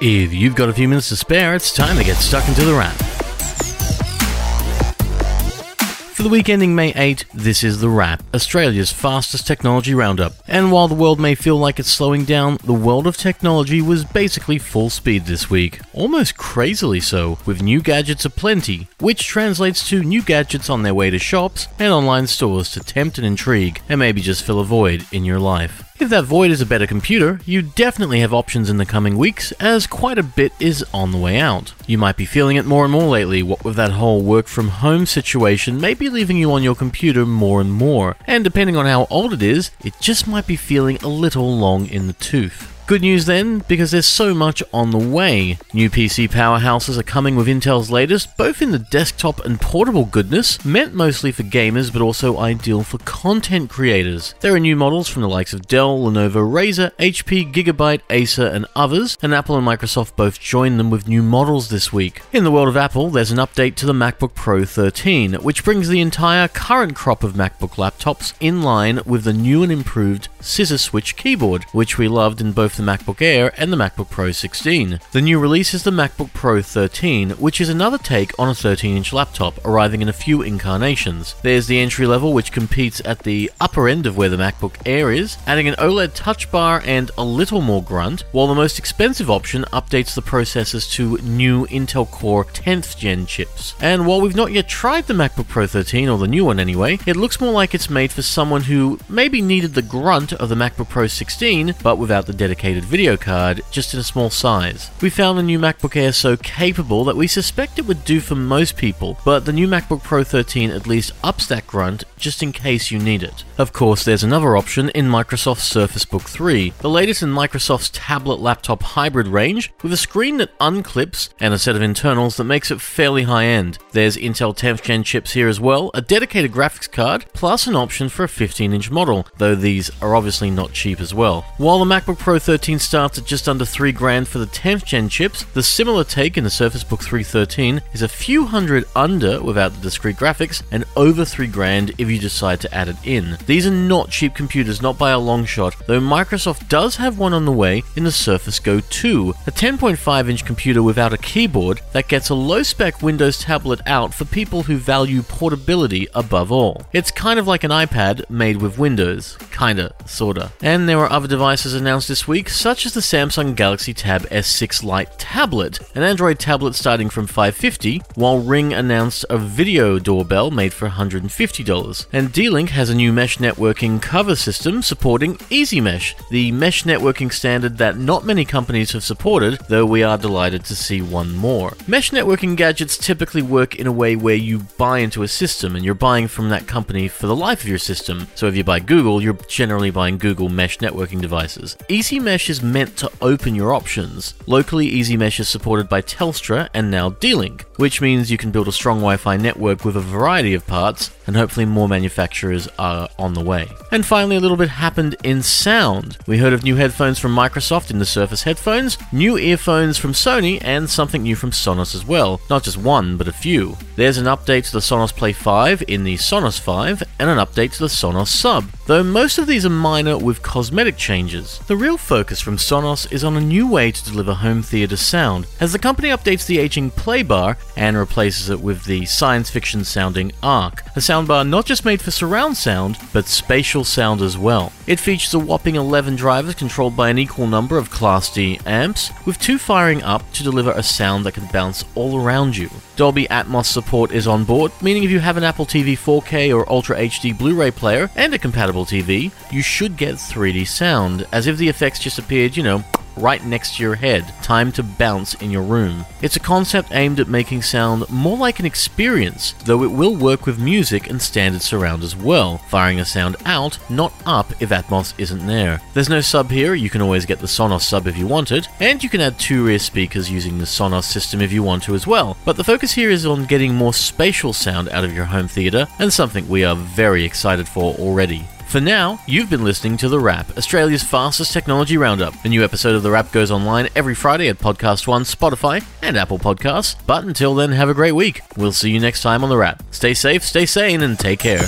If you've got a few minutes to spare, it's time to get stuck into the wrap. For the week ending May 8, this is The Wrap, Australia's fastest technology roundup. And while the world may feel like it's slowing down, the world of technology was basically full speed this week. Almost crazily so, with new gadgets aplenty, which translates to new gadgets on their way to shops and online stores to tempt and intrigue, and maybe just fill a void in your life. If that void is a better computer, you definitely have options in the coming weeks, as quite a bit is on the way out. You might be feeling it more and more lately, what with that whole work from home situation may be leaving you on your computer more and more, and depending on how old it is, it just might be feeling a little long in the tooth. Good news then, because there's so much on the way. New PC powerhouses are coming with Intel's latest, both in the desktop and portable goodness, meant mostly for gamers but also ideal for content creators. There are new models from the likes of Dell, Lenovo, Razer, HP, Gigabyte, Acer, and others, and Apple and Microsoft both joined them with new models this week. In the world of Apple, there's an update to the MacBook Pro 13, which brings the entire current crop of MacBook laptops in line with the new and improved Scissor Switch keyboard, which we loved in both the MacBook Air and the MacBook Pro 16. The new release is the MacBook Pro 13, which is another take on a 13 inch laptop, arriving in a few incarnations. There's the entry level, which competes at the upper end of where the MacBook Air is, adding an OLED touch bar and a little more grunt, while the most expensive option updates the processors to new Intel Core 10th gen chips. And while we've not yet tried the MacBook Pro 13, or the new one anyway, it looks more like it's made for someone who maybe needed the grunt of the MacBook Pro 16, but without the dedicated video card, just in a small size. We found the new MacBook Air so capable that we suspect it would do for most people, but the new MacBook Pro 13 at least ups that grunt just in case you need it. Of course, there's another option in Microsoft's Surface Book 3, the latest in Microsoft's tablet laptop hybrid range, with a screen that unclips and a set of internals that makes it fairly high end. There's Intel 10th gen chips here as well, a dedicated graphics card, plus an option for a 15 inch model, though these are obviously not cheap as well. While the MacBook Pro 13 starts at just under 3 grand for the 10th gen chips, the similar take in the Surface Book 313 is a few hundred under without the discrete graphics and over 3 grand if you decide to add it in. These are not cheap computers, not by a long shot, though Microsoft does have one on the way in the Surface Go 2, a 10.5 inch computer without a keyboard that gets a low spec Windows tablet out for people who value portability above all. It's kind of like an iPad made with Windows. Kinda, sorta. And there are other devices announced this week, such as the Samsung Galaxy Tab S6 Lite tablet, an Android tablet starting from 550, while Ring announced a video doorbell made for $150. And D-Link has a new mesh networking COVR system supporting Easy Mesh, the mesh networking standard that not many companies have supported, though we are delighted to see one more. Mesh networking gadgets typically work in a way where you buy into a system and you're buying from that company for the life of your system. So if you buy Google, you're generally buying Google mesh networking devices. Easy Mesh is meant to open your options. Locally, Easy Mesh is supported by Telstra and now D-Link, which means you can build a strong Wi-Fi network with a variety of parts, and hopefully more manufacturers are on the way. And finally, a little bit happened in sound. We heard of new headphones from Microsoft in the Surface headphones, new earphones from Sony, and something new from Sonos as well. Not just one, but a few. There's an update to the Sonos Play 5 in the Sonos 5, and an update to the Sonos Sub, though most of these are minor with cosmetic changes. The real focus from Sonos is on a new way to deliver home theater sound, as the company updates the aging Playbar and replaces it with the science fiction sounding Arc, a soundbar not just made for surround sound, but spatial sound as well. It features a whopping 11 drivers controlled by an equal number of Class D amps, with two firing up to deliver a sound that can bounce all around you. Dolby Atmos support is on board, meaning if you have an Apple TV 4K or Ultra HD Blu ray player and a compatible TV, you should get 3D sound, as if the effects just appeared, you know, right next to your head, time to bounce in your room. It's a concept aimed at making sound more like an experience, though it will work with music and standard surround as well, firing a sound out, not up if Atmos isn't there. There's no sub here, you can always get the Sonos sub if you want it, and you can add two rear speakers using the Sonos system if you want to as well. But the focus here is on getting more spatial sound out of your home theater, and something we are very excited for already. For now, you've been listening to The Wrap, Australia's fastest technology roundup. A new episode of The Wrap goes online every Friday at Podcast One, Spotify, and Apple Podcasts. But until then, have a great week. We'll see you next time on The Wrap. Stay safe, stay sane, and take care.